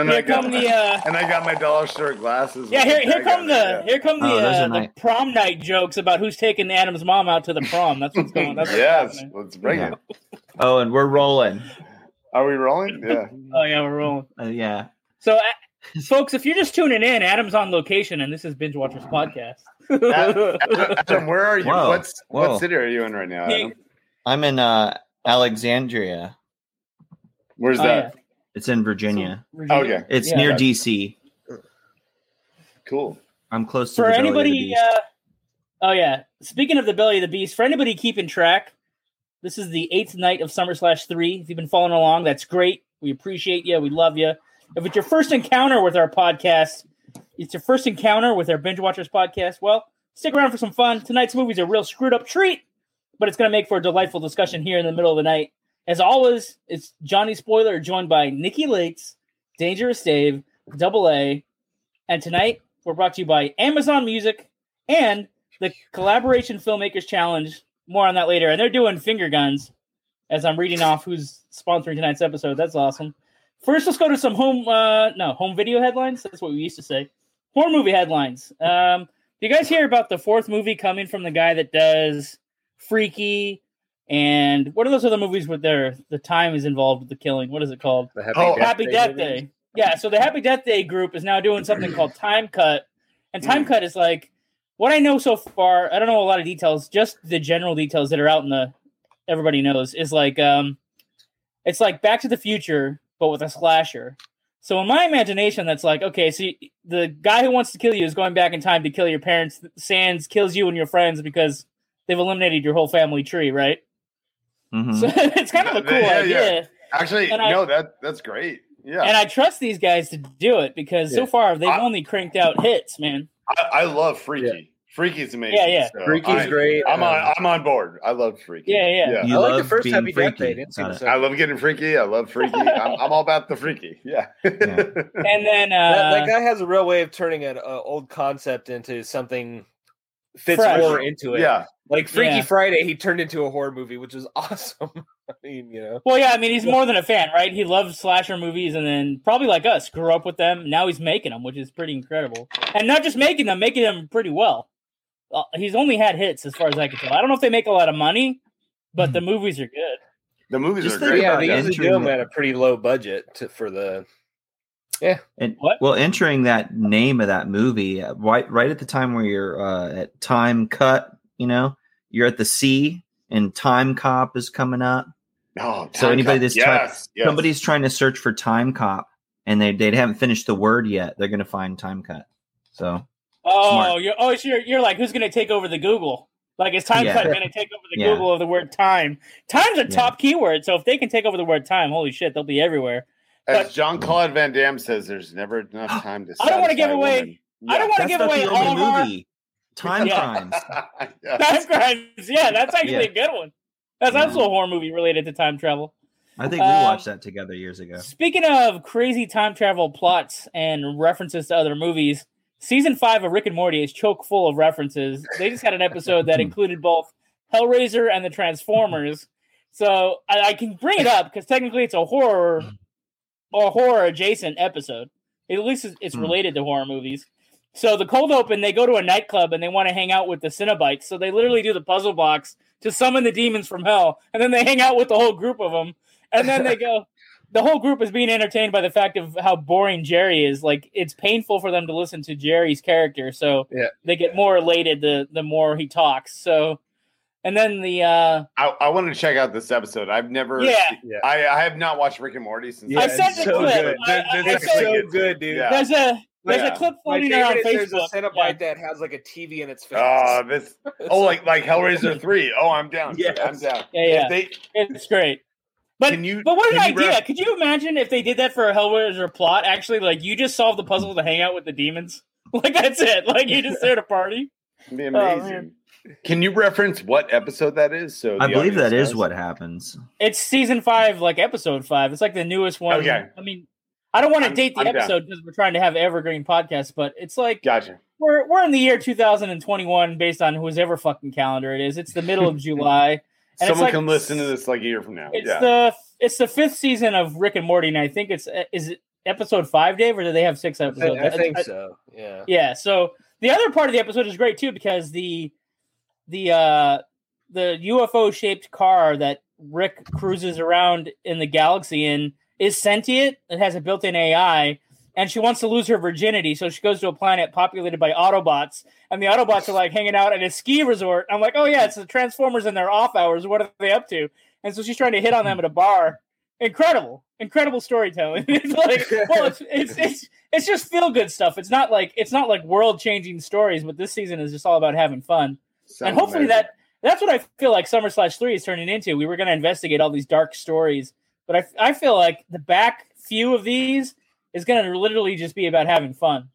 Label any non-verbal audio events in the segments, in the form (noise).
And I Here got come the uh, and I got my dollar store glasses. yeah. Here, here come on the it, here come the Oh, uh, are the prom night jokes about who's taking Adam's mom out to the prom. That's what's going. That's yeah. what's Yes, happening. let's bring Yeah. it. Oh, and we're rolling. Are we rolling? (laughs) Yeah. Oh yeah, we're rolling. Uh, yeah. So, uh, (laughs) folks, if you're just tuning in, Adam's on location, and this is Binge Watchers podcast. Adam, Adam, where are you? Whoa. What's Whoa. what city are you in right now? Hey, Adam? I'm in uh, Alexandria. Where's oh, that? It's in Virginia. Virginia. Okay. It's Yeah. near Gotcha. DC. Cool. I'm close to For the belly of the anybody, beast. uh, oh yeah. Speaking of the belly of the beast, for anybody keeping track, this is the eighth night of Summer Slash Three. If you've been following along, that's great. We appreciate you. We love you. If it's your first encounter with our podcast, it's your first encounter with our Binge Watchers podcast. Well, stick around for some fun. Tonight's movie's a real screwed up treat, but it's going to make for a delightful discussion here in the middle of the night. As always, it's Johnny Spoiler joined by Nikki Lates, Dangerous Dave, Double A, and tonight we're brought to you by Amazon Music and the Collaboration Filmmakers Challenge. More on that later. And they're doing finger guns as I'm reading off who's sponsoring tonight's episode. That's awesome. First, let's go to some home, uh, no, home video headlines. That's what we used to say. Horror movie headlines. Um, do you guys hear about the fourth movie coming from the guy that does Freaky? And what are those other movies where their the time is involved with the killing? What is it called? The Happy Oh, Death Happy Day Death movies? Day. Yeah, so the Happy Death Day group is now doing something called Time Cut. And Time Mm. Cut is like what I know so far, I don't know a lot of details, just the general details that are out in the everybody knows is like um it's like Back to the Future but with a slasher. So in my imagination that's like okay, so you, the guy who wants to kill you is going back in time to kill your parents. Sands kills you and your friends because they've eliminated your whole family tree, right? Mhm. So (laughs) it's kind of a cool Yeah, yeah. idea. Actually, And I- no, that that's great. Yeah. And I trust these guys to do it because so far they've I- only cranked out hits, man. I, I love Freaky. Freaky's amazing. Yeah, yeah. so Freaky's I, great. I'm Um, on I'm on board. I love Freaky. Yeah, yeah. You I like the first being Happy Death freaky. Day. Didn't see Got. I love getting freaky. I love freaky. (laughs) I'm, I'm all about the freaky. Yeah. And then uh, that, that guy has a real way of turning an uh, old concept into something fits Fresh. horror into it. yeah. Like Freaky Yeah. Friday, he turned into a horror movie, which is (laughs) awesome. I mean, you know, well, yeah, I mean, he's more than a fan, right? He loves slasher movies, and then probably like us, grew up with them. Now he's making them, which is pretty incredible. And not just making them, making them pretty well. Uh, he's only had hits, as far as I can tell. I don't know if they make a lot of money, but the movies are good. The movies Just are think great. yeah, about they that. usually do them at a pretty low budget to, for the. And What? well, entering that name of that movie uh, right right at the time where you're uh, at time cut, you know, you're at the sea and time cop is coming up. Oh, So anybody Cop. that's yes, yes. Somebody's trying to search for time cop and they they haven't finished the word yet. They're gonna find time cut. So Oh, Smart. you're oh, so you're, you're like, who's going to take over the Google? Like, is time Yeah. cut going to take over the Yeah. Google of the word time? Time's a Yeah. top keyword, so if they can take over the word time, holy shit, they'll be everywhere. As but- Jean-Claude Van Damme says, there's never enough (gasps) time to. I don't wanna give away- woman. I don't want to give away the all only of our movie. Time Yeah. crimes. (laughs) Yes. time crimes. Yeah, that's actually Yeah. a good one. That's Yeah. also a horror movie related to time travel. I think we Um, watched that together years ago. Speaking of crazy time travel plots and references to other movies, season five of Rick and Morty is choke full of references. They just had an episode that (laughs) included both Hellraiser and the Transformers. So I, I can bring it up because technically it's a horror or horror adjacent episode. At least it's, Hmm. related to horror movies. So the cold open, they go to a nightclub and they want to hang out with the Cenobites. So they literally do the puzzle box to summon the demons from hell, and then they hang out with the whole group of them, and then they go. (laughs) The whole group is being entertained by the fact of how boring Jerry is. Like it's painful for them to listen to Jerry's character, so Yeah. they get more elated the the more he talks. So, and then the uh I, I want to check out this episode. I've never. Yeah. Yeah. I, I have not watched Rick and Morty since. Yeah, I it's sent the so clip. good. I- I- This- I It's is so like- good, dude. Yeah. there's a there's Yeah. a clip My floating around is Facebook. there's a Cenobite that has like a TV in its face. Oh, this. (laughs) Oh, like like Hellraiser three. Oh, I'm down. Yes. I'm down. Yeah, yeah. They It's great. But Can you- but what an can you idea! ref- Could you imagine if they did that for a Hellraiser plot? Actually, like you just solve the puzzle to hang out with the demons. (laughs) Like that's it. Like you just there to party. It'd be (laughs) Oh, amazing. man. Can you reference what episode that is? So I believe that audience is what happens. It's season five, like episode five. It's like the newest one. Okay. I mean, I don't want to date the I'm down. episode because we're trying to have evergreen podcast, but it's like Gotcha. we're we're in the year 2021 based on whose ever fucking calendar it is. It's the middle of (laughs) July. And Someone like- can listen to this like a year from now. It's yeah. the it's the fifth season of Rick and Morty, and I think it's eh, is it episode five, Dave, or do they have six episodes? I think so. Yeah. Yeah. So the other part of the episode is great too because the the uh the UFO shaped car that Rick cruises around in the galaxy in is sentient. It has a built in AI. And she wants to lose her virginity, so she goes to a planet populated by Autobots, and the Autobots are like hanging out at a ski resort. I'm like, oh yeah, it's the Transformers in their off hours. What are they up to? And so she's trying to hit on them at a bar. Incredible, incredible storytelling. (laughs) it's like, well, it's it's it's it's just feel good stuff. It's not like it's not like world changing stories, but this season is just all about having fun. Sounds and hopefully amazing. that that's what I feel like Summer Slash Three is turning into. We were going to investigate all these dark stories, but I I feel like the back few of these is going to literally just be about having fun.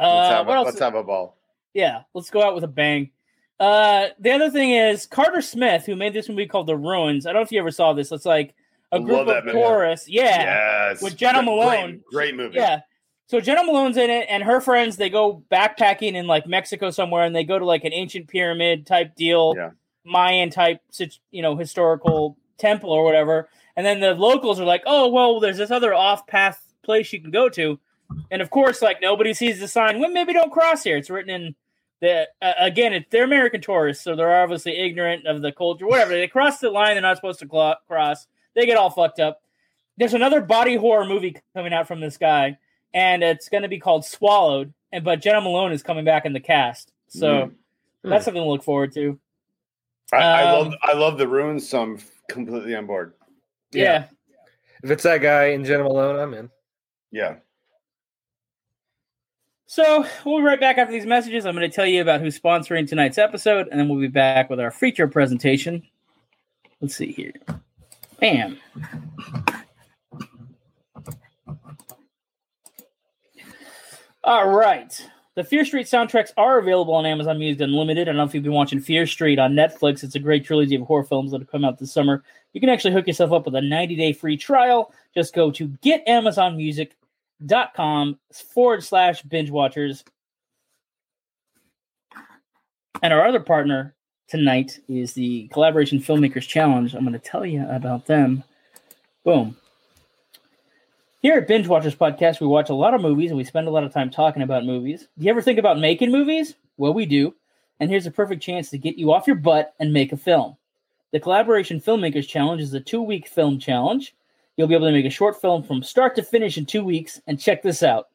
Uh, let's, have what a, else? let's have a ball. yeah, let's go out with a bang. Uh, the other thing is Carter Smith, who made this movie called The Ruins. I don't know if you ever saw this. It's like a group of movie. tourists. Yeah, Yes. with Jena Malone. Great, great movie. yeah. So Jena Malone's in it, and her friends they go backpacking in like Mexico somewhere, and they go to like an ancient pyramid type deal, Yeah. Mayan type, you know, historical temple or whatever. And then the locals are like, "Oh, well, there's this other off path place you can go to," and of course, like nobody sees the sign. Well, maybe don't cross here. It's written in the uh, again, it, they're American tourists, so they're obviously ignorant of the culture. Whatever they cross the line, they're not supposed to cross. They get all fucked up. There's another body horror movie coming out from this guy, and it's going to be called Swallowed. And but Jena Malone is coming back in the cast, so Mm. that's something to look forward to. I, I Um, love I love the ruins, so I'm completely on board. Yeah. If it's that guy in Jena Malone, I'm in. Yeah. So we'll be right back after these messages. I'm going to tell you about who's sponsoring tonight's episode, and then we'll be back with our feature presentation. Let's see here. Bam. All right. The Fear Street soundtracks are available on Amazon Music Unlimited. I don't know if you've been watching Fear Street on Netflix. It's a great trilogy of horror films that have come out this summer. You can actually hook yourself up with a 90 day free trial. Just go to getamazonmusic.com forward slash binge watchers. And our other partner tonight is the Collaboration Filmmakers Challenge. I'm going to tell you about them. Boom. Here at Binge Watchers Podcast, we watch a lot of movies and we spend a lot of time talking about movies. Do you ever think about making movies? Well, we do. And here's a perfect chance to get you off your butt and make a film. The Collaboration Filmmakers Challenge is a two week film challenge. You'll be able to make a short film from start to finish in two weeks. And check this out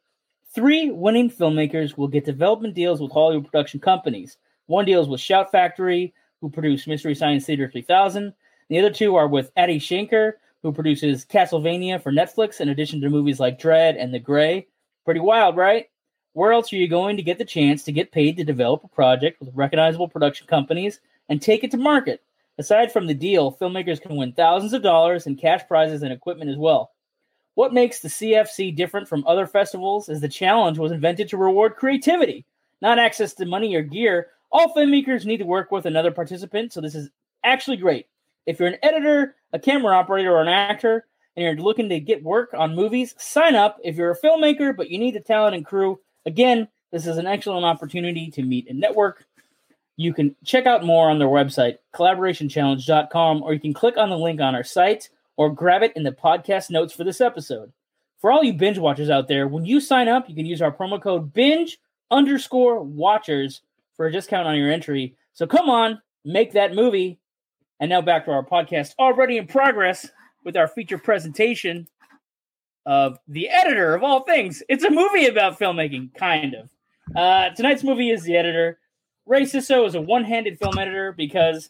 three winning filmmakers will get development deals with Hollywood production companies. One deal is with Shout Factory, who produced Mystery Science Theater 3000. The other two are with Adi Shankar, who produces Castlevania for Netflix, in addition to movies like Dredd and The Grey. Pretty wild, right? Where else are you going to get the chance to get paid to develop a project with recognizable production companies and take it to market? Aside from the deal, filmmakers can win thousands of dollars in cash prizes and equipment as well. What makes the CFC different from other festivals is the challenge was invented to reward creativity, not access to money or gear. All filmmakers need to work with another participant, so this is actually great. If you're an editor, a camera operator, or an actor, and you're looking to get work on movies, sign up. If you're a filmmaker but you need the talent and crew, again, this is an excellent opportunity to meet and network. You can check out more on their website, collaborationchallenge.com, or you can click on the link on our site or grab it in the podcast notes for this episode. For all you binge watchers out there, when you sign up, you can use our promo code binge underscore watchers for a discount on your entry. So come on, make that movie. And now back to our podcast already in progress with our feature presentation of the editor of all things. It's a movie about filmmaking, kind of. Uh, tonight's movie is the editor. Rey Ciso is a one-handed film editor because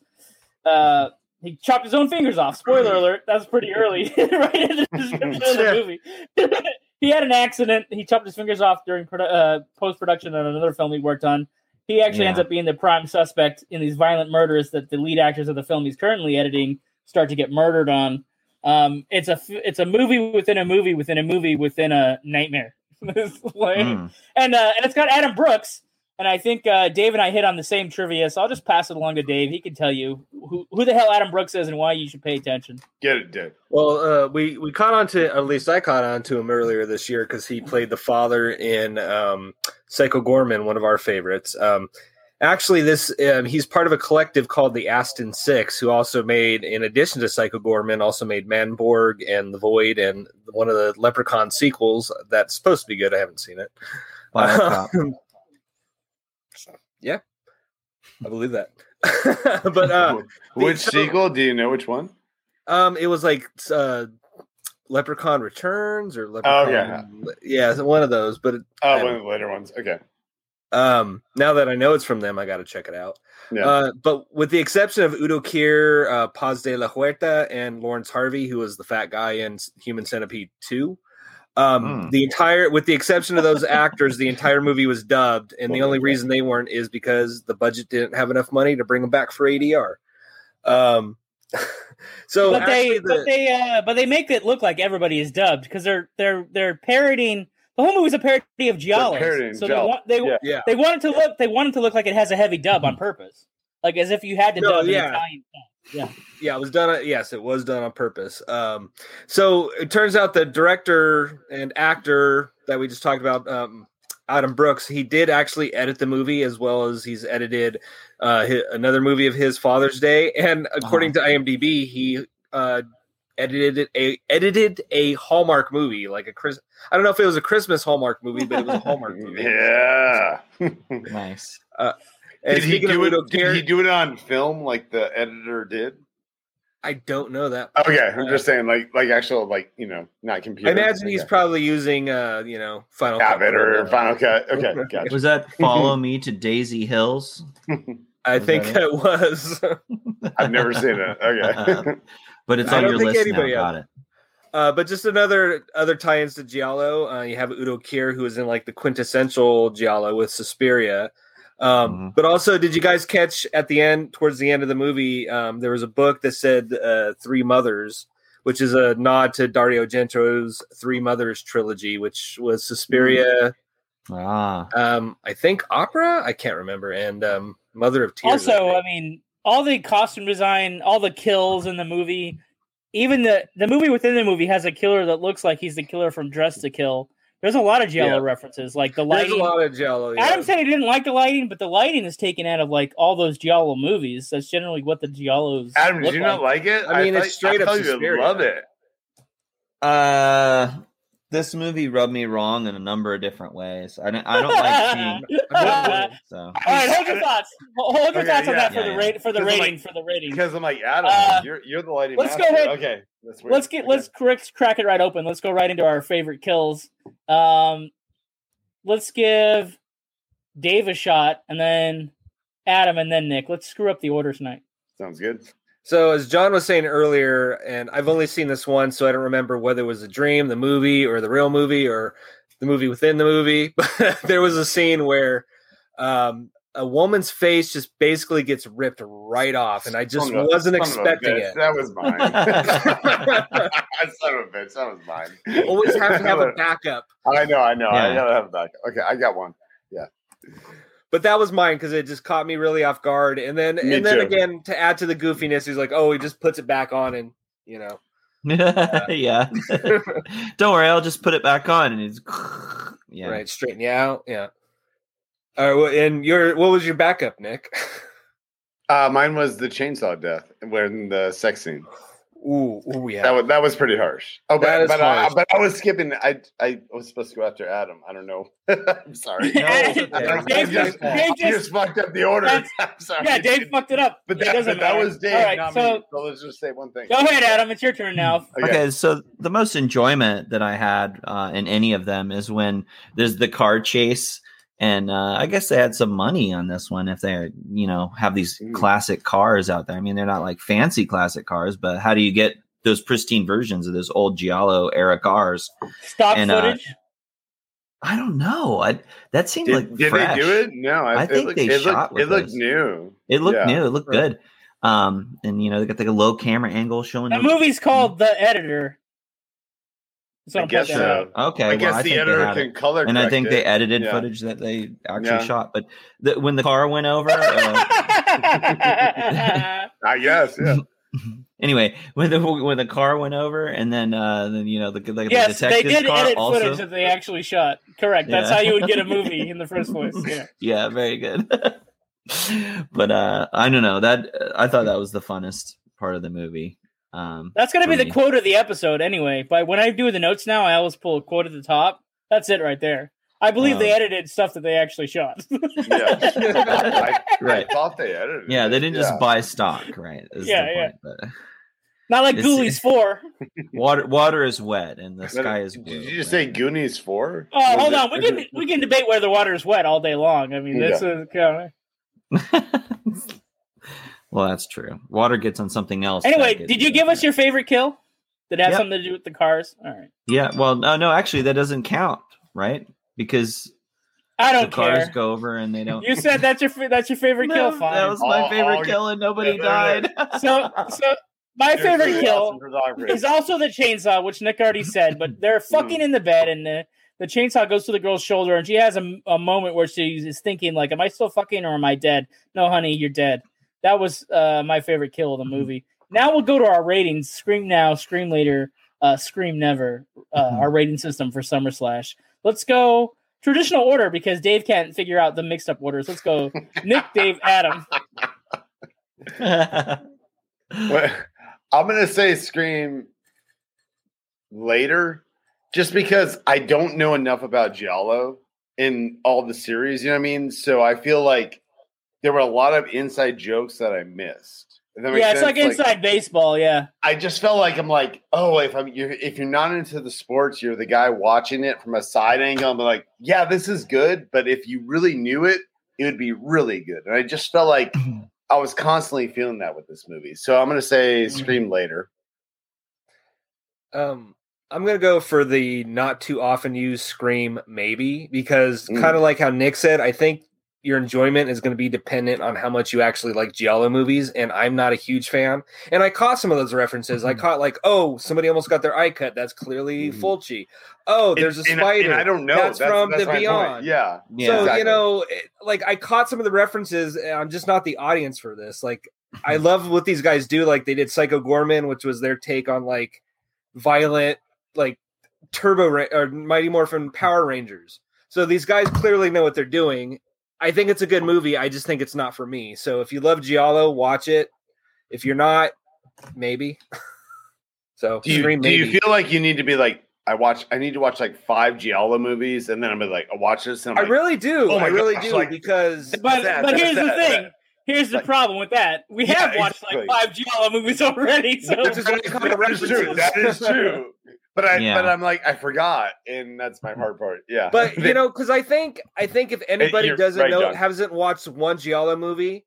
uh, he chopped his own fingers off. Spoiler alert, that's pretty early, (laughs) right in the description of the (laughs) movie. (laughs) he had an accident. He chopped his fingers off during produ- uh, post-production on another film he worked on. He actually Yeah. ends up being the prime suspect in these violent murders that the lead actors of the film he's currently editing start to get murdered on. Um, it's a it's a movie within a movie within a movie within a nightmare. (laughs) Like- Mm. and uh, and it's got Adam Brooks, and I think uh, Dave and I hit on the same trivia, so I'll just pass it along to Dave. He can tell you who, who the hell Adam Brooks is and why you should pay attention. Get it, dude. Well, uh, we we caught on to at least I caught on to him earlier this year because he played the father in um, Psycho Goreman, one of our favorites. Um, actually, this um, he's part of a collective called the Astron-6, who also made, in addition to Psycho Goreman, also made Manborg and The Void and one of the Leprechaun sequels that's supposed to be good. I haven't seen it. Biocop. Yeah, I believe that. (laughs) but uh, which so- sequel? Do you know which one? Um, it was like uh, Leprechaun Returns or Oh, Leprechaun. yeah, one of those. But Oh, Yeah. one of the later ones. Okay. um, now that I know it's from them, I got to check it out. Yeah. Uh, but with the exception of Udo Kier, uh, Paz de la Huerta, and Laurence Harvey, who was the fat guy in Human Centipede Two. Um, Hmm. the entire, with the exception of those (laughs) actors, the entire movie was dubbed, and the only reason they weren't is because the budget didn't have enough money to bring them back for ADR. Um, (laughs) so but they the- but they uh, but they make it look like everybody is dubbed because they're they're they're parodying the whole movie's a parody of Giallo. So they want they Yeah. yeah. they want it to look they want it to look like it has a heavy dub on purpose, like as if you had to No, dub an yeah. Italian. Song. Yeah. Yeah, it was done yes it was done on purpose. Um so it turns out the director and actor that we just talked about um adam brooks he did actually edit the movie as well as he's edited uh hi- another movie of his father's day. And according to imdb he uh edited a edited a hallmark movie like a chris i don't know if it was a christmas hallmark movie but it was a hallmark (laughs) movie. Yeah. (laughs) nice. And did he do it? Udo Did Kier, he do it on film like the editor did? i don't know that Okay, I'm just saying, like, like actual, like you know, not computer. I imagine he's Okay. probably using, uh, you know, Final Cut Avid or Final Cut. Okay, (laughs) gotcha. Was that Follow (laughs) Me to Daisy Hills? I Was think that it was. (laughs) I've never seen it. Okay. But it's I on don't your think list now. anybody Got it. uh, but just another other tie-ins to Giallo. Uh, you have Udo Kier, who is in like the quintessential Giallo with Suspiria. Um, Mhm. But also, did you guys catch at the end, towards the end of the movie, um, there was a book that said uh, Three Mothers, which is a nod to Dario Argento's Three Mothers trilogy, which was Suspiria, Ah, um, I think opera, I can't remember, and um, Mother of Tears. Also, think. I mean, all the costume design, all the kills in the movie, even the the movie within the movie has a killer that looks like he's the killer from Dress to Kill. There's a lot of Giallo Yeah. references, like the lighting. There's a lot of Giallo. yeah. Adam said he didn't like the lighting, but the lighting is taken out of like all those Giallo movies. That's generally what the Giallos. Adam, did you like. not like it? I mean, thought- it's straight I up thought you'd love it. uh, this movie rubbed me wrong in a number of different ways. I don't, I don't like seeing. (laughs) So right, hold your thoughts. Hold your Okay, thoughts on yeah. that for Yeah, the yeah. rate for the rating like- for the rating. Because I'm like Adam, Uh, you're you're the lighting. let's go ahead. Okay, that's weird. let's get Okay. let's crack, crack it right open. Let's go right into our favorite kills. Um, let's give Dave a shot, and then Adam, and then Nick. Let's screw up the order tonight. Sounds good. So as John was saying earlier, and I've only seen this once, so I don't remember whether it was a dream, the movie, or the real movie, or the movie within the movie. (laughs) But there was a scene where um, a woman's face just basically gets ripped right off, and I just Son of wasn't son of a expecting it. That was mine. (laughs) (laughs) son of a bitch. That was mine. You always have to have a backup, I know. I know. I Yeah. gotta have a backup. Okay, I got one. But that was mine because it just caught me really off guard. And then, Me and then too. again, to add to the goofiness, he's like, "Oh, he just puts it back on," and you know. (laughs) yeah. (laughs) don't worry, I'll just put it back on, and it's (laughs) yeah. right straighten you out yeah all right well, and your what was your backup nick Uh, mine was the chainsaw death when the sex scene. Ooh, ooh yeah That was that was pretty harsh. Oh, That but is but I, but I was skipping. I I was supposed to go after Adam. I don't know. (laughs) I'm sorry. No, I, Dave just- just, Dave I just fucked up the order. (laughs) I'm sorry. Yeah, Dave fucked it up. But It that, doesn't but that was Dave, All right, so. So let's just say one thing. go ahead, Adam. It's your turn now. Okay, so the most enjoyment that I had uh, in any of them is when there's the car chase, and uh, I guess they had some money on this one if they, you know, have these Mm. classic cars out there. I mean, they're not like fancy classic cars, but how do you get those pristine versions of those old Giallo era cars? Stock And, uh, footage. I don't know. I, that seemed Did, like did fresh. they do it? No, I it think looked, they it shot looked, with it looked those. new. It looked Yeah. new. It looked Right. good. Um, and you know they got like a low camera angle showing. That them- movie's called The Editor. That's what I guess so. Okay, I well, guess I the think editor can color and I think it. they edited Yeah. footage that they actually Yeah. shot. But the, when the car went over, uh, (laughs) I guess, yeah. (laughs) anyway, when the when the car went over, and then uh, then you know the like the yes, they detective's did car edit also. footage that they actually shot. Correct. That's Yeah. how you would get a (laughs) movie in the first place. Yeah. yeah, very good. but uh, I don't know that I thought that was the funnest part of the movie. Um, That's gonna for be the quote of the episode anyway. But when I do the notes now, I always pull a quote at the top. That's it right there. I believe they Um, edited stuff that they actually shot. (laughs) Yeah. (laughs) I, Right. I thought they edited Yeah, it. they didn't Yeah. just buy stock, right? is the Yeah, yeah. point, But Not like It's- Ghoulies Four. (laughs) water water is wet and the sky is blue. Did you just say Goonies 4? Oh, hold on. We can we can debate whether water is wet all day long. I mean, that's is kind well, that's true. Water gets on something else. Anyway, did you give us your favorite kill? Did it have Yep. something to do with the cars? All right. Yeah. Well, no, no. Actually, that doesn't count, right? Because I don't cars care. go over and they don't. You said that's your that's your favorite (laughs) No, kill. That was my All- favorite all- kill, and nobody Yeah, died. (laughs) so so my favorite kill kill is also the chainsaw, which Nick already said. But (laughs) they're fucking in the bed, and the, the chainsaw goes to the girl's shoulder, and she has a, a moment where she is thinking, like, "Am I still fucking or am I dead?" No, honey, you're dead. That was uh, my favorite kill of the movie. Now we'll go to our ratings: Scream now, Scream later, uh, Scream never. Uh, Mhm. Our rating system for Summer Slash. Let's go traditional order because Dave can't figure out the mixed up orders. Let's go (laughs) Nick, Dave, Adam. Well, I'm gonna say Scream later, just because I don't know enough about Giallo in all the series. You know what I mean? So I feel like there were a lot of inside jokes that I missed. That Yeah, it's sense. like inside baseball. Yeah. I just felt like I'm like, oh, if I'm you're if you're not into the sports, you're the guy watching it from a side angle. I'm like, yeah, this is good, but if you really knew it, it would be really good. And I just felt like (clears throat) I was constantly feeling that with this movie. So I'm gonna say Scream later. Um, I'm gonna go for the not too often used scream, maybe because Mm. kind of like how Nick said, I think your enjoyment is going to be dependent on how much you actually like Giallo movies, and I'm not a huge fan. And I caught some of those references. I Mhm. caught like, oh, somebody almost got their eye cut. That's clearly Mhm. Fulci. Oh, there's a And- and- spider. And I don't know. That's, from that's the point. Beyond. Yeah. yeah. so exactly. you know, it- like I caught some of the references. and I'm just not the audience for this. Like I love what these guys do. Like they did Psycho Goreman, which was their take on like violent, like Turbo Ra- or Mighty Morphin Power Rangers. So these guys clearly know what they're doing. I think it's a good movie. I just think it's not for me. So if you love Giallo, watch it. If you're not, maybe. (laughs) so Do you, Scream, do you feel like you need to be like, I watch, I need to watch like five Giallo movies, and then I'm gonna like, I watch this, and I'm I like, really do. Oh I really gosh, do like- because But That- but that- here's the thing. that- Here's the Like- problem with that. We Yeah, have watched exactly. like five Giallo movies already. So Which is what I call the that is true. That is true. But I, Yeah. but I'm like, I forgot, and that's my hard part. Yeah. but you (laughs) know, because I think I think if anybody you're doesn't right, know John. hasn't watched one Giallo movie,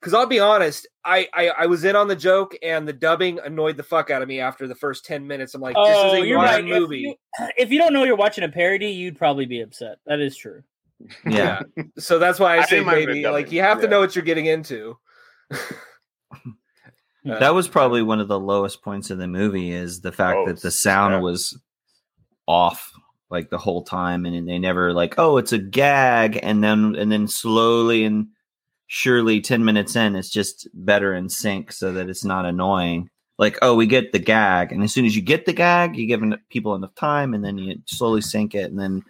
because I'll be honest, I, I I was in on the joke and the dubbing annoyed the fuck out of me after the first ten minutes. I'm like, this oh, is a you're modern right. If movie. you, (clears throat) if you don't know you're watching a parody, you'd probably be upset. That is true. yeah. (laughs) So that's why I, I say didn't mind the maybe like you have to know what you're getting into. (laughs) Uh, that was probably one of the lowest points of the movie is the fact Oh, that the sound yeah. was off like the whole time and they never like oh it's a gag and then and then slowly and surely 10 minutes in it's just better in sync so that it's not annoying. Like oh we get the gag and as soon as you get the gag you give people enough time and then you slowly sync it and then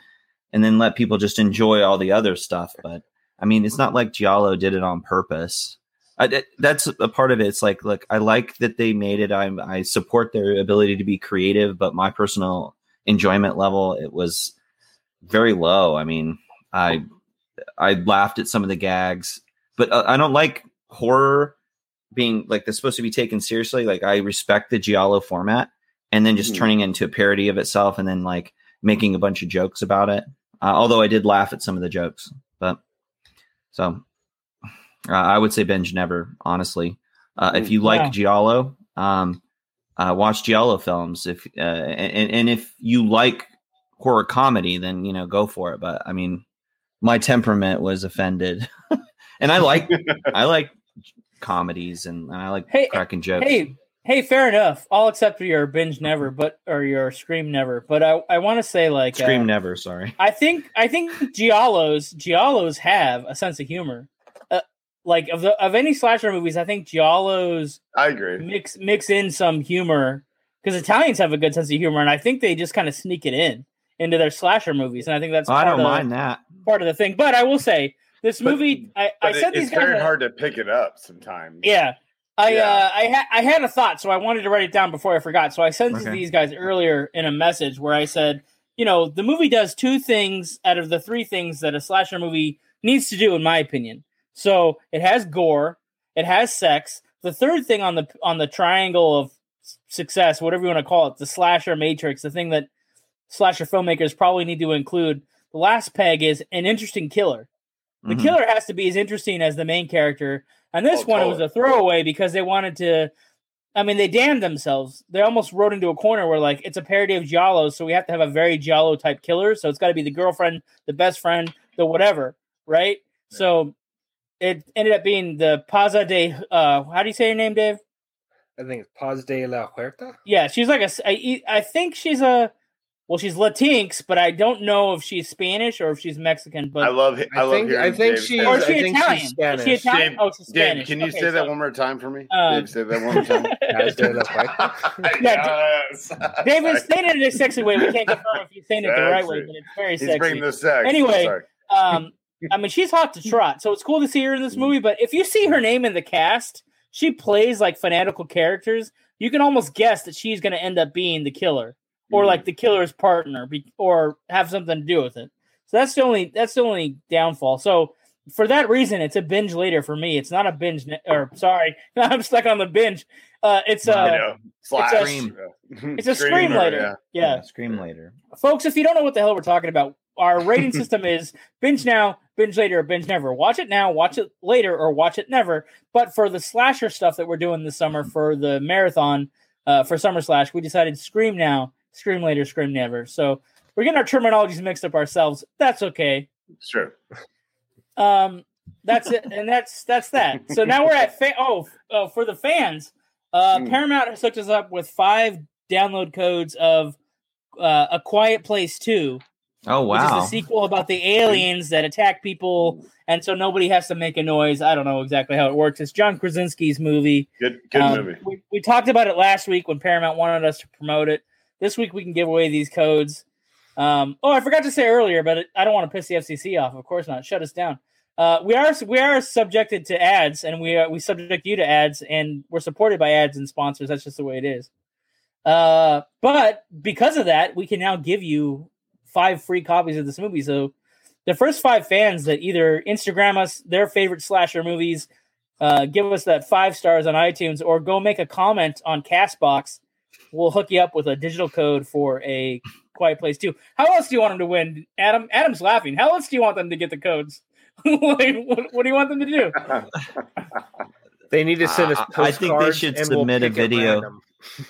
and then let people just enjoy all the other stuff but i mean it's not like giallo did it on purpose I, that's a part of it. It's like, look, I like that they made it. I'm, I support their ability to be creative, but my personal enjoyment level, it was very low. I mean, I, I laughed at some of the gags, but uh, I don't like horror being like they're supposed to be taken seriously. Like I respect the giallo format, and then just Mhm. turning into a parody of itself, and then like making a bunch of jokes about it. Uh, although I did laugh at some of the jokes, but so uh, I would say binge never, honestly. Uh, if you like Yeah. Giallo, um, uh, watch Giallo films. If uh, and, and if you like horror comedy, then you know go for it. But I mean, my temperament was offended, (laughs) and I like (laughs) I like comedies, and, and I like Hey, cracking jokes. Hey, hey, fair enough. I'll accept your binge never, but or your scream never. But I, I want to say like Scream uh, never. Sorry. I think I think giallos giallos have a sense of humor. Like of the of any slasher movies, I think giallos I agree. mix mix in some humor because Italians have a good sense of humor, and I think they just kind of sneak it in into their slasher movies, and I think that's Oh, I don't of, mind that. part of the thing. But I will say this But- movie, I, I But it- said these it's guys, very are- hard to pick it up sometimes. yeah. I Yeah. uh, I had I had a thought, so I wanted to write it down before I forgot. So I sent it to Okay. these guys earlier in a message where I said, you know, the movie does two things out of the three things that a slasher movie needs to do, in my opinion. So it has gore, it has sex. The third thing on the on the triangle of success, whatever you want to call it, the slasher matrix, the thing that slasher filmmakers probably need to include. The last peg is an interesting killer. The Mhm. killer has to be as interesting as the main character. And this Oh, one it was a throwaway because they wanted to. I mean, they damned themselves. They almost wrote into a corner where like it's a parody of Giallo, so we have to have a very Giallo type killer. So it's got to be the girlfriend, the best friend, the whatever, right? So it ended up being the Paza de. Uh, how do you say your name, Dave? I think it's Paz de la Huerta. Yeah, she's like a. s- I, I think she's a. Well, she's Latinx, but I don't know if she's Spanish or if she's Mexican. But I love. I, I love think- hearing I think Dave she or is- is she I think she's Italian? Is she Italian? Dave, oh, she's Dave, Spanish. can you Okay, say that one more time for me? Uh, (laughs) Dave, say that one more time. (laughs) Paz de la Huerta. (laughs) yes. David saying it in a sexy way. We can't confirm if he's saying it the right way, but it's very sexy. He's bringing the sex. Anyway. Um, I mean, she's hot to trot, so it's cool to see her in this movie. But if you see her name in the cast, she plays like fanatical characters. You can almost guess that she's going to end up being the killer, or like the killer's partner, be- or have something to do with it. So that's the only that's the only downfall. So for that reason, it's a binge later for me. It's not a binge, ne- or sorry, (laughs) I'm stuck on the binge. Uh, it's I uh, know. A- Scream. it's a (laughs) scream or- later. yeah. Scream later. folks, if you don't know what the hell we're talking about, our (laughs) rating system is binge now, binge later, or binge never. Watch it now, watch it later, or watch it never. But for the slasher stuff that we're doing this summer for the marathon uh, for Summer Slash, we decided scream now, scream later, scream never. So we're getting our terminologies mixed up ourselves. That's okay. Sure. Um, that's it, and that's that's that. So now we're at fa- oh, oh for the fans, uh, Hmm. Paramount has hooked us up with five download codes of uh, A Quiet Place Two, Oh which is wow. the sequel about the aliens that attack people, and so nobody has to make a noise. I don't know exactly how it works. It's John Krasinski's movie. Good. Good Um, movie. We, we talked about it last week when Paramount wanted us to promote it. This week we can give away these codes. Um, oh, I forgot to say earlier, but I don't want to piss the FCC off. Of course not. Shut us down. Uh, we are we are subjected to ads, and we are, we subject you to ads, and we're supported by ads and sponsors. That's just the way it is. Uh, but because of that, we can now give you five free copies of this movie. So the first five fans that either Instagram us their favorite slasher movies, uh, give us that five stars on iTunes, or go make a comment on Castbox. We'll hook you up with a digital code for a Quiet Place Two. How else do you want them to win, Adam? Adam's laughing. How else do you want them to get the codes? (laughs) like, what, what do you want them to do? They need to send us Uh. I think they should and we'll submit a video.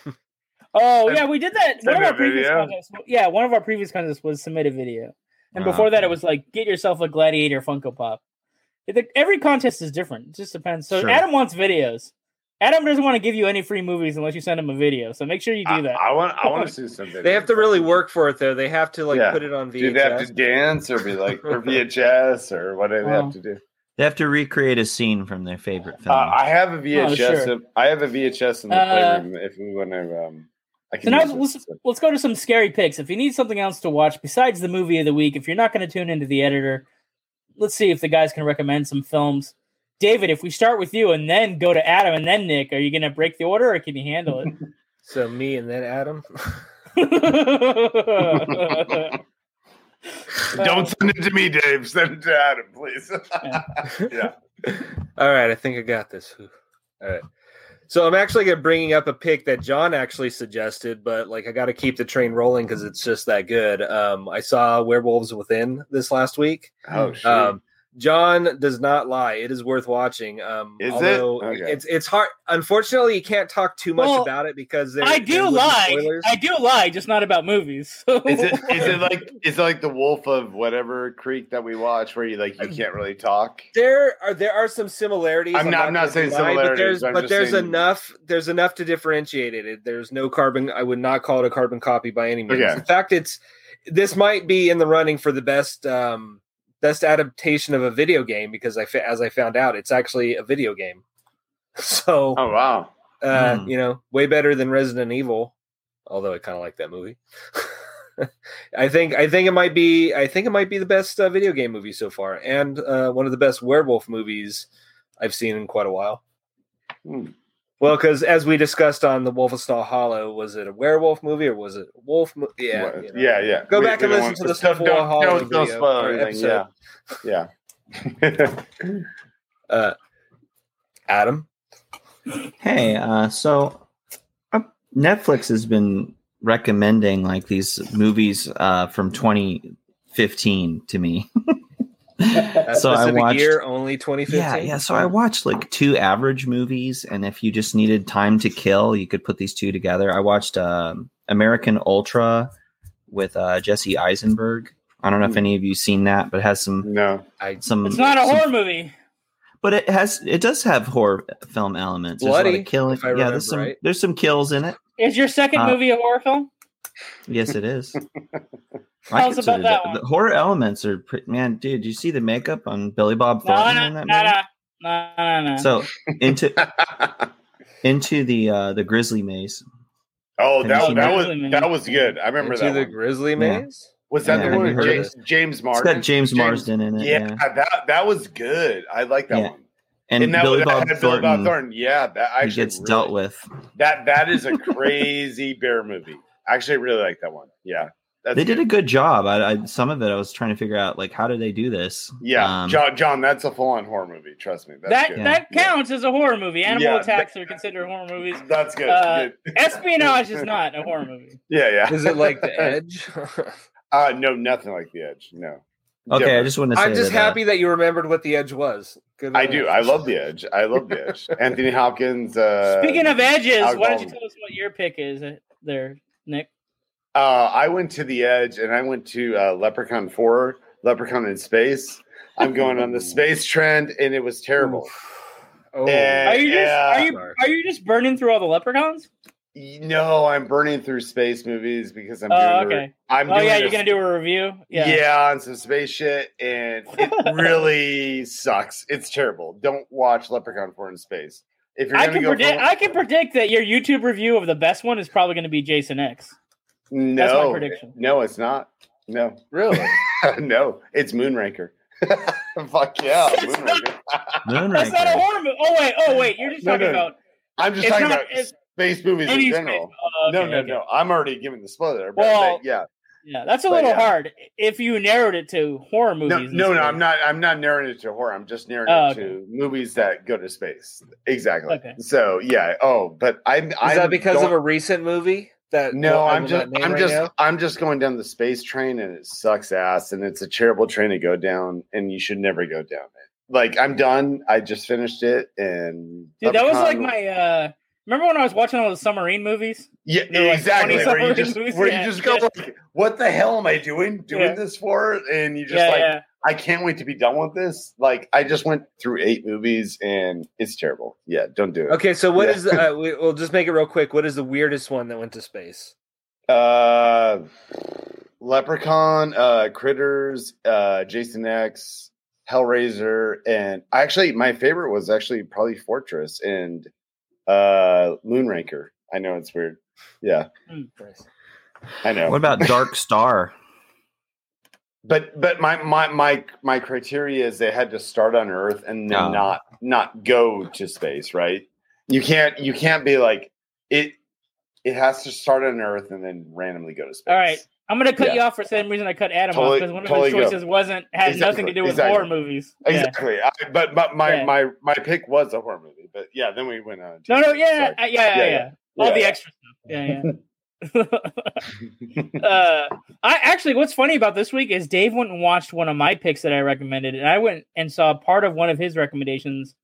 (laughs) random. Oh Send- yeah, we did that. One of our previous video? contests. Yeah, one of our previous contests was submit a video, and Ah, before that, it was like get yourself a Gladiator Funko Pop. Every contest is different. It just depends. So Sure. Adam wants videos. Adam doesn't want to give you any free movies unless you send him a video. So make sure you do I, that. I want. I want to (laughs) see some. They have to really work for it, though. They have to like Yeah. put it on VHS. Do they have to dance or be like or (laughs) VHS or what do they Well, have to do? They have to recreate a scene from their favorite Uh, film. I have a VHS. Oh, sure. in- I have a VHS in the Uh, playroom. If we want to, um, I So can. now let's, let's go to some scary picks. If you need something else to watch besides the movie of the week, if you're not going to tune into the editor, let's see if the guys can recommend some films. David, if we start with you and then go to Adam and then Nick, are you going to break the order or can you handle it? (laughs) So me and then Adam. (laughs) (laughs) Don't send it to me, Dave. Send it to Adam, please. yeah. All right, I think I got this. All right. So I'm actually gonna bringing up a pick that John actually suggested, but like I got to keep the train rolling because it's just that good. Um, I saw Werewolves Within this last week. Oh shit. Um, John does not lie. It is worth watching. Um, Is it? Okay. It's it's hard. Unfortunately, you can't talk too much Well, about it because there, I do lie. spoilers. I do lie, just not about movies. (laughs) Is it is it like is it like the Wolf of whatever Creek that we watch where you like you can't really talk? there are there are some similarities. I'm not- I'm not gonna saying deny, but similarities, there's I'm but there's saying- enough there's enough to differentiate it. It- There's no carbon. I would not call it a carbon copy by any means. Okay. In fact, it's this might be in the running for the best um, best adaptation of a video game because I as I found out, it's actually a video game. (laughs) So Oh wow. uh, Hmm. you know, way better than Resident Evil. Although I kind of like that movie. (laughs) I think I think it might be I think it might be the best uh, video game movie so far, and uh, one of the best werewolf movies I've seen in quite a while. Hmm. Well, because as we discussed on the Wolfenstein Hollow, was it a werewolf movie or was it a wolf? Mo- yeah, you know. yeah, yeah. Go We- back we and listen to the (laughs) don't- Civil don't- War Hollow don't- don't spoil or anything, Yeah. Yeah. (laughs) Uh, Adam, Hey, uh, so uh, Netflix has been recommending like these movies uh, from 2015 to me. (laughs) that (laughs) so I watched. year only 2015. Yeah, yeah. So I watched like two average movies, and if you just needed time to kill, you could put these two together. I watched um, American Ultra with uh, Jesse Eisenberg. I don't know if Hmm. any of you seen that, but it has some No. I some. it's not a some- horror movie. but it has it does have horror film elements. There's a lot Bloody, of killing. if I yeah, remember there's some right. there's some kills in it. Is your second Uh, movie a horror film? Yes, it is. (laughs) Tell us about consider that the- one. The horror elements are pretty, man, dude. You see the makeup on Billy Bob Thornton no, in that no, movie? no, no, no. So into (laughs) into the uh the Grizzly Maze. oh, Have that, that that? was Grizzly that was good. I remember Into that. the one. Grizzly Yeah. Maze. Was that Yeah, the one you with heard James, James It's Marsden? got James, Marsden in it. Yeah, Yeah, that that was good. I like that Yeah. one. and that, Billy that Bob had Billy Bob Thornton, Thornton. Yeah, that he actually gets really- dealt with. That that is a (laughs) crazy bear movie. I actually really like that one. Yeah, that's They did a good job. I, I some of it I was trying to figure out like how did they do this? Yeah, Um, John, John, that's a full on horror movie. Trust me. That's that good. that Yeah. counts as a horror movie. Animal Yeah, attacks are considered horror movies. That's good. Uh, good. (laughs) Espionage is not a horror movie. Yeah, yeah. Is it like The (laughs) Edge? Uh, no, nothing like the Edge. No. Okay, I just want to say I'm just that, uh, happy that you remembered what The Edge was. Good I do. I love the (laughs) Edge. I love the Edge. Anthony Hopkins. Uh, Speaking of edges, Alec why don't you tell us what your pick is uh, there, Nick? Uh, I went to the Edge and I went to uh, Leprechaun Four, Leprechaun in Space. I'm going on the space trend, and it was terrible. Oh, And- Are you just yeah. are you are you just burning through all the leprechauns? No, I'm burning through space movies because I'm Oh, doing. a- okay. I'm Oh doing yeah, a- you're gonna do a review. Yeah. Yeah. on some space shit, and it (laughs) really sucks. It's terrible. Don't watch Leprechaun Four in space. If you're I gonna can go predict. for, I can predict that your YouTube review of the best one is probably going to be Jason X. no, that's my prediction. No, it's not. No, really? (laughs) no, it's Moonraker. (laughs) Fuck yeah, Moonraker. Moonraker. That's not a horror movie. Oh wait, oh wait, you're just No, talking no. about I'm just It's talking not- about it's- space movies in general. space- oh, no, okay, no, okay. no. I'm already giving the spoiler. But, Well, but yeah, Yeah, that's a But little yeah. hard. If you narrowed it to horror movies, no, no. instead. I'm not. I'm not narrowing it to horror. I'm just narrowing Oh, it to movies that go to space. Exactly. Okay. So yeah. Oh, but I'm. Is I'm that because going- of a recent movie? That No, I I'm just I'm right just now? I'm just going down the space train and it sucks ass and it's a terrible train to go down and you should never go down it. Like I'm done. I just finished it and Dude, that was like my. uh Remember when I was watching all the submarine movies? yeah there were like exactly 20 where you just movies, where yeah, you just go yeah. like what the hell am I doing doing Yeah. this for and you just yeah, like yeah. I can't wait to be done with this. Like I just went through eight movies and it's terrible. Yeah, don't do it. Okay, so what Yeah. is? Uh, we, we'll just make it real quick. What is the weirdest one that went to space? Uh, Leprechaun, uh, Critters, uh, Jason X, Hellraiser, and actually my favorite was actually probably Fortress and uh, Moonraker. I know it's weird. Yeah, I know. What about Dark (laughs) Star? But but my my my my criteria is they had to start on Earth and then Oh. not not go to space. Right? You can't you can't be like it. It has to start on Earth and then randomly go to space. All right, I'm gonna cut Yeah. you off for the same reason I cut Adam Totally- off because one of totally his go. choices wasn't had Exactly, nothing to do with exactly. horror movies. Yeah. Exactly. I, but but my Yeah. my my pick was a horror movie. But yeah, then we went on. No, no, yeah, Sorry. yeah, yeah, yeah, Yeah, yeah. yeah. All Yeah, the extra stuff. Yeah, yeah. (laughs) (laughs) uh, I actually, what's funny about this week is Dave went and watched one of my picks that I recommended, and I went and saw part of one of his recommendations.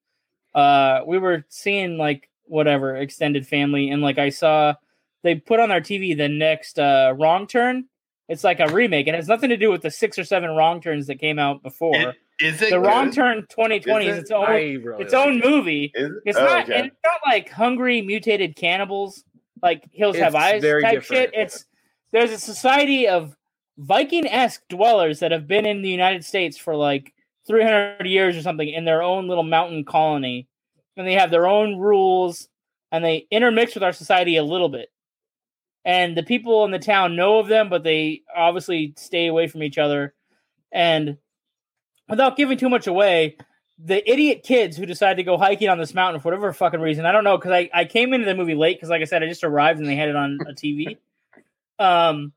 Uh, we were seeing like whatever extended family, and like I saw they put on their TV the next uh, Wrong Turn. It's like a remake. It has nothing to do with the six or seven Wrong Turns that came out before. It- Is it the Wrong? Turn 2020 is Is it? its own really its own it. movie. It? It's Oh, not okay. it's not like hungry mutated cannibals like Hills Have It's Eyes type different. shit. It's there's a society of Viking-esque dwellers that have been in the United States for like 300 years or something in their own little mountain colony, and they have their own rules, and they intermix with our society a little bit. And the people in the town know of them, but they obviously stay away from each other. And without giving too much away, the idiot kids who decide to go hiking on this mountain for whatever fucking reason, I don't know, because I, I came into the movie late because, like I said, I just arrived and they had it on a TV. um,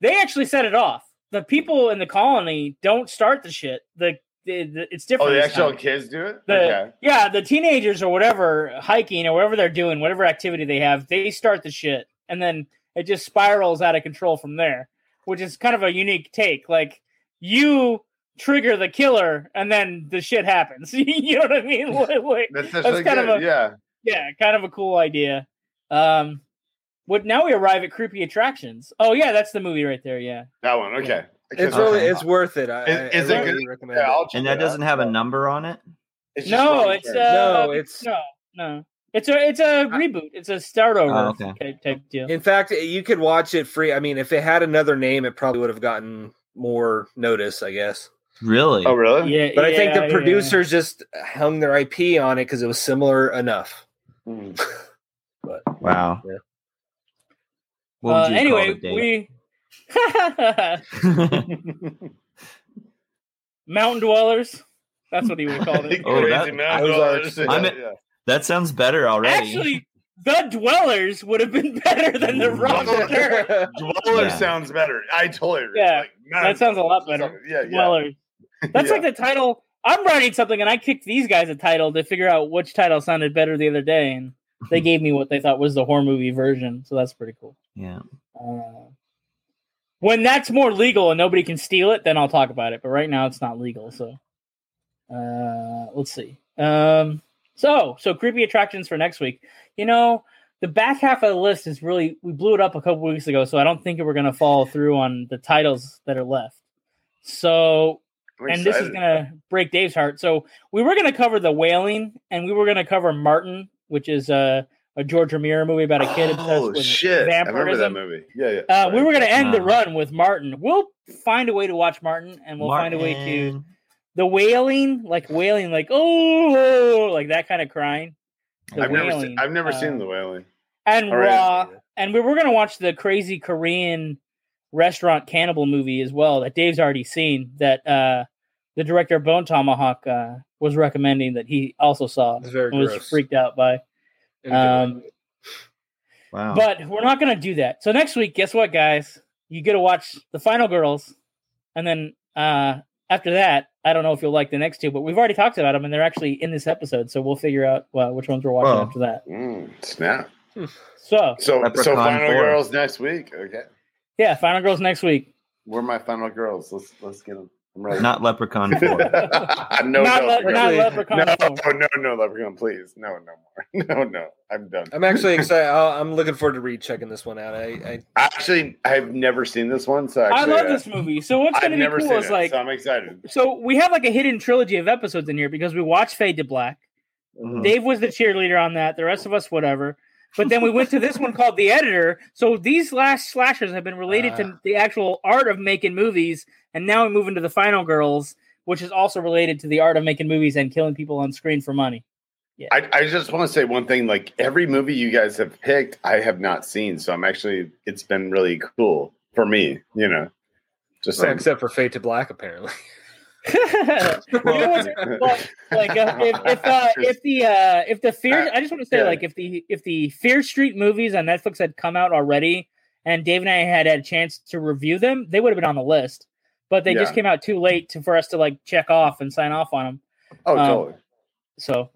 they actually set it off. The people in the colony don't start the shit. The, the, the it's different. Oh, the actual time. kids do it. The, okay. Yeah, the teenagers or whatever hiking or whatever they're doing, whatever activity they have, they start the shit, and then it just spirals out of control from there, which is kind of a unique take. Like you trigger the killer, and then the shit happens. (laughs) you know what I mean? (laughs) Like- like- That's, that's actually kind of a- yeah. yeah, kind of a cool idea. Um, what now we arrive at creepy attractions. Oh yeah, that's the movie right there. Yeah. That one. Okay. It's Okay. really it's worth it. I, Is- is I it really good? recommend Yeah, it. And that out. doesn't have a number on it. It's No, it's uh. No, it's- no, no. It's a it's a reboot. It's a start over Oh, okay. type, type deal. In fact, you could watch it free. I mean, if it had another name, it probably would have gotten more notice, I guess. Really? Oh, really? yeah, But I think yeah, the yeah. producers just hung their IP on it because it was similar enough. (laughs) But Wow. Yeah. What Uh, would you anyway, call we it, (laughs) Dave? mountain dwellers. That's what he would call (laughs) it. Oh, Crazy that- man. those are- I'm- Yeah. that sounds better already. Actually, the dwellers would have been better than the wrong. Dweller Yeah. sounds better. I totally agree. Yeah, Like, that sounds a lot better. Yeah, yeah. Dwellers. (laughs) That's Yeah. like the title. I'm writing something, and I kicked these guys a title to figure out which title sounded better the other day, and they (laughs) gave me what they thought was the horror movie version. So that's pretty cool. yeah. Uh, when that's more legal and nobody can steal it, then I'll talk about it. But right now, it's not legal. So, uh, let's see. Um, so so creepy attractions for next week. You know, the back half of the list is really we blew it up a couple weeks ago, so I don't think we're gonna follow through on the titles that are left. So I'm and this is gonna break Dave's heart. So we were gonna cover the wailing, and we were gonna cover Martin, which is a, a George Romero movie about a kid obsessed Oh with shit! I remember that movie. Yeah, yeah. Uh, we were gonna end the run with Martin. We'll find a way to watch Martin, and we'll find a way to the wailing, like wailing, like oh, like that kind of crying. The I've never, wailing, seen, I've never uh, seen the wailing. and All right. raw. And we were gonna watch the crazy Korean restaurant cannibal movie as well that Dave's already seen. That uh, the director of Bone Tomahawk uh, was recommending that he also saw It's very and was freaked out by. Um, Wow. But we're not going to do that. So next week, guess what, guys? You get to watch the final girls, and then uh, after that, I don't know if you'll like the next two, but we've already talked about them, and they're actually in this episode. So we'll figure out well, which ones we're watching Well. after that. Mm, snap. So So, so final four. girls next week. Okay, yeah, final girls next week. where are my final girls? Let's let's get them. I'm ready. Not Leprechaun 4. (laughs) no, not, no, le- no, not Leprechaun. no, four. no, no, Leprechaun, please, no, no more, (laughs) no, no, I'm done. I'm actually excited. I'll, I'm looking forward to rechecking this one out. I, I Actually, I've never seen this one, so I love uh, this movie. So what's going to be never cool seen is it, like, so I'm excited. so we have like a hidden trilogy of episodes in here because we watched Fade to Black. Mhm. Dave was the cheerleader on that. The rest of us, whatever. But then we went to this one called The Editor. So these last slashers have been related Ah. to the actual art of making movies, and now we move into the Final Girls, which is also related to the art of making movies and killing people on screen for money. I, I just want to say one thing. Like every movie you guys have picked, I have not seen, so I'm actually it's been really cool for me. You know, just saying. except for Fade to Black, apparently. (laughs) you know what's (laughs) well, like uh, if if, uh, if the uh, if the fear, I just want to say Yeah. like if the if the Fear Street movies on Netflix had come out already, and Dave and I had had a chance to review them, they would have been on the list. But they just came out too late to, for us to like check off and sign off on them. oh, um, totally. So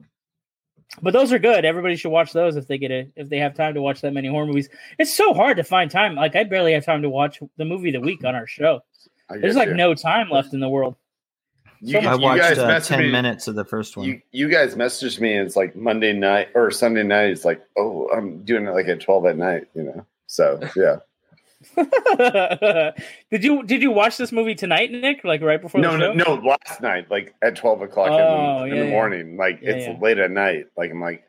But those are good. Everybody should watch those if they get a if they have time to watch that many horror movies. It's so hard to find time. Like I barely have time to watch the movie of the week on our show. There's like you. no time left in the world. You, I you watched guys uh, ten me- minutes of the first one. You you guys messaged me and it's like Monday night or Sunday night. It's like, oh, I'm doing it like at twelve at night, you know. So yeah. (laughs) (laughs) did you did you watch this movie tonight, Nick? Like right before No, the no, show? no. Last night, like at twelve o'clock Oh, in, the, in yeah, the yeah. morning, like Yeah, it's yeah. late at night. Like I'm like,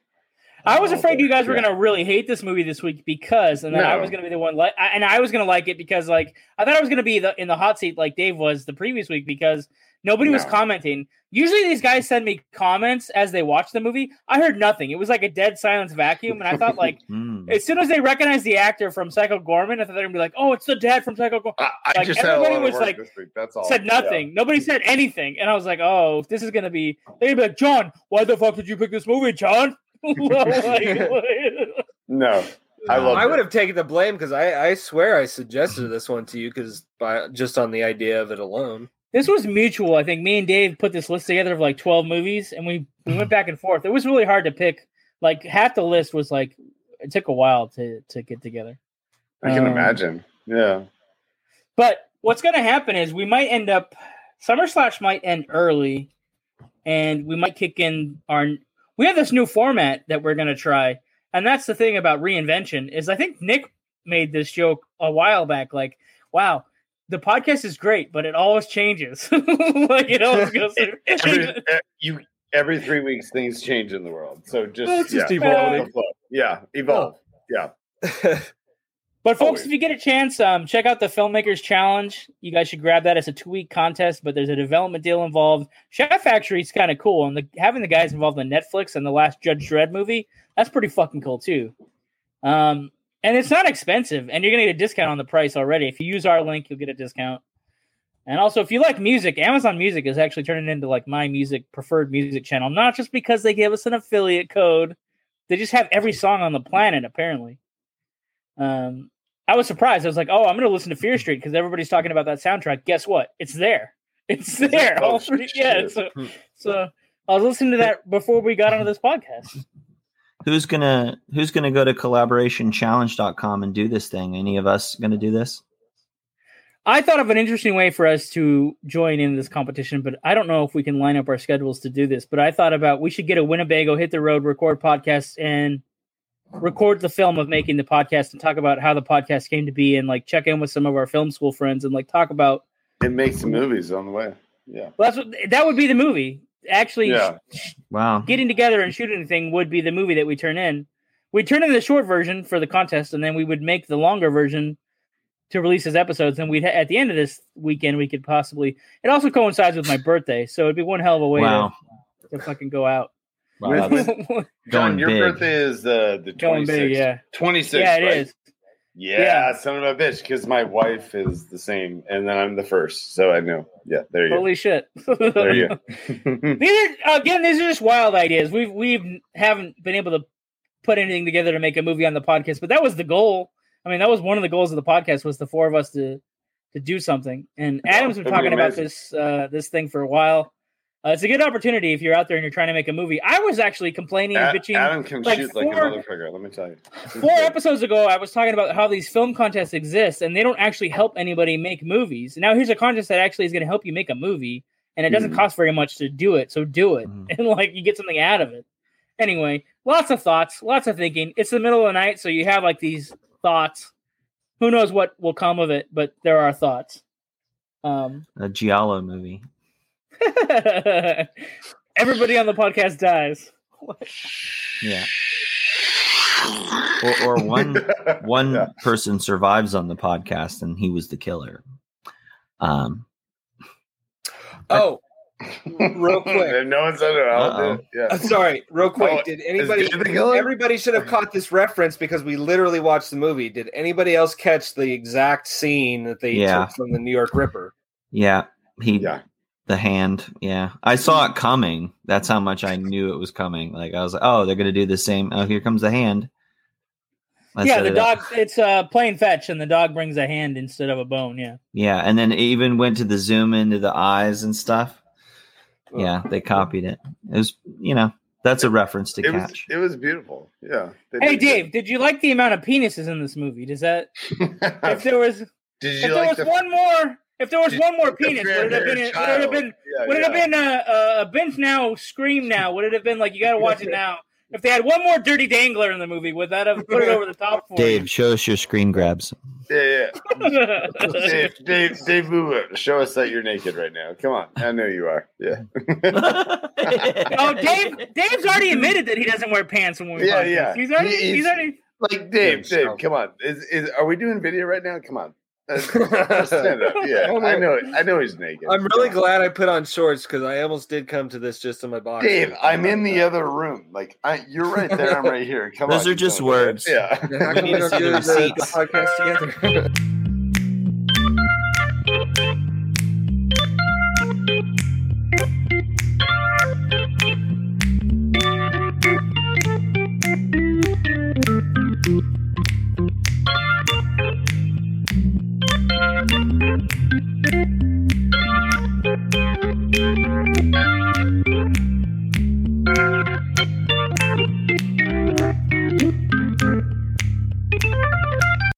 I was oh, afraid you guys were gonna really hate this movie this week because, and then I was gonna be the one, like, and I was gonna like it because, like, I thought I was gonna be the, in the hot seat like Dave was the previous week because nobody was commenting. Usually, these guys send me comments as they watch the movie. I heard nothing. It was like a dead silence vacuum, and I thought, like, (laughs) Mm. as soon as they recognized the actor from Psycho Goreman, I thought they're gonna be like, "Oh, it's the dad from Psycho Goreman." I, I Like, just had a everybody lot was work like- That's all. said nothing. Nobody said anything, and I was like, "Oh, this is gonna be." They're gonna be like, "John, why the fuck did you pick this movie, John?" (laughs) Like, (laughs) No, I love. I would have taken the blame because I, I swear I suggested this one to you because by just on the idea of it alone. This was mutual. I think me and Dave put this list together of like twelve movies, and we we went back and forth. It was really hard to pick. Like half the list was like it took a while to to get together. I can um, imagine. Yeah. But what's going to happen is we might end up Summer Slash might end early, and we might kick in our. We have this new format that we're going to try, and that's the thing about reinvention is I think Nick made this joke a while back. Like, wow, the podcast is great, but it always changes. (laughs) like it always goes. (laughs) Every, (laughs) eh, you every three weeks things change in the world. So just Well, just yeah, evolving. go with the flow. Yeah, evolve. Yeah. But folks, Always. if you get a chance, um, check out the Filmmakers Challenge. You guys should grab that. It's a two week contest, but there's a development deal involved. Chef Factory is kind of cool, and the, having the guys involved in Netflix and the last Judge Dredd movie, that's pretty fucking cool too. Um, and it's not expensive, and you're gonna get a discount on the price already. If you use our link, you'll get a discount. And also, if you like music, Amazon Music is actually turning into like my music preferred music channel, not just because they give us an affiliate code. They just have every song on the planet, apparently. Um, I was surprised. I was like, "Oh, I'm going to listen to Fear Street because everybody's talking about that soundtrack." Guess what? It's there. (laughs) It's there. Oh, All three. Yeah. So, so I was listening to that before we got onto this podcast. Who's gonna Who's gonna go to collaborationchallenge.com and do this thing? Any of us gonna do this? I thought of an interesting way for us to join in this competition, but I don't know if we can line up our schedules to do this. But I thought about we should get a Winnebago, hit the road, record podcasts, and record the film of making the podcast and talk about how the podcast came to be, and like check in with some of our film school friends and like talk about. and make some movies on the way. Yeah. Well, that's what that would be the movie. Actually, Yeah. Wow. getting together and shooting anything would be the movie that we turn in. We turn in the short version for the contest, and then we would make the longer version to release as episodes. And we'd at the end of this weekend, we could possibly. It also coincides with my birthday, so it'd be one hell of a way Wow. to, to fucking go out. Wow, (laughs) John, your big. birthday is the the Going 26th. big, yeah, 26. yeah, it right? is. Yeah, son of a bitch. Because my wife is the same, and then I'm the first, so I know. Yeah, there you Holy shit! There you go. (laughs) (laughs) these are again, these are just wild ideas. We've we've haven't been able to put anything together to make a movie on the podcast, but that was the goal. I mean, that was one of the goals of the podcast was the four of us to to do something. And Adam's been be talking about this uh, this thing for a while. Uh, it's a good opportunity if you're out there and you're trying to make a movie. I was actually complaining and bitching. Adam can like shoot like a four- motherfucker. Let me tell you. Four episodes ago, I was talking about how these film contests exist and they don't actually help anybody make movies. Now, here's a contest that actually is going to help you make a movie, and it doesn't Mhm. cost very much to do it. So do it, Mhm. (laughs) and like you get something out of it. Anyway, lots of thoughts, lots of thinking. It's the middle of the night, so you have like these thoughts. Who knows what will come of it, but there are thoughts. Um, A Giallo movie. (laughs) everybody on the podcast dies. Yeah. Or, or one (laughs) one Yeah. person survives on the podcast and he was the killer. Um, Oh, real quick. (laughs) No one said it, I'll do it. Yeah. sorry, real quick. Oh, Did anybody? Dave the killer? Everybody should have caught this reference because we literally watched the movie. Did anybody else catch the exact scene that they Yeah. took from the New York Ripper? yeah, he Yeah. The hand. Yeah, I saw it coming. That's how much I knew it was coming. Like I was like, oh, they're gonna do the same. Oh, here comes the hand. Let's yeah, the it up. dog. It's uh, playing fetch, and the dog brings a hand instead of a bone. Yeah. Yeah, and then it even went to the zoom into the eyes and stuff. Yeah, they copied it. It was, you know, That's a reference to It was catch. it was beautiful. Yeah. Hey did good. Dave, did you like the amount of penises in this movie? Does that (laughs) if there was if did you there like was the one more if there was Did one more penis, would it have been would it have been Yeah, would it have been a, a, a binge now, scream now? Would it have been like you got to watch it now? If they had one more dirty dangler in the movie, would that have put it over the top for Dave, show us your screen grabs. Yeah, yeah. (laughs) Dave, Dave, Dave, move it. Show us that you're naked right now. Come on, I know you are. Yeah, (laughs) oh, Dave! Dave's already admitted that he doesn't wear pants when we Yeah, podcast. yeah. He's already. He's, he's- already. like Dave, Dave, come on. Is, is are we doing video right now? Come on, stand (laughs) up. Yeah, I know. I know he's naked. I'm really Come glad I put on shorts because I almost did come to this just in my box. Dave, I'm in the other room. Like I, you're right there. I'm right here. Come on. Those are just son of words. Yeah. (laughs) How We come need to don't the the podcast together? (laughs)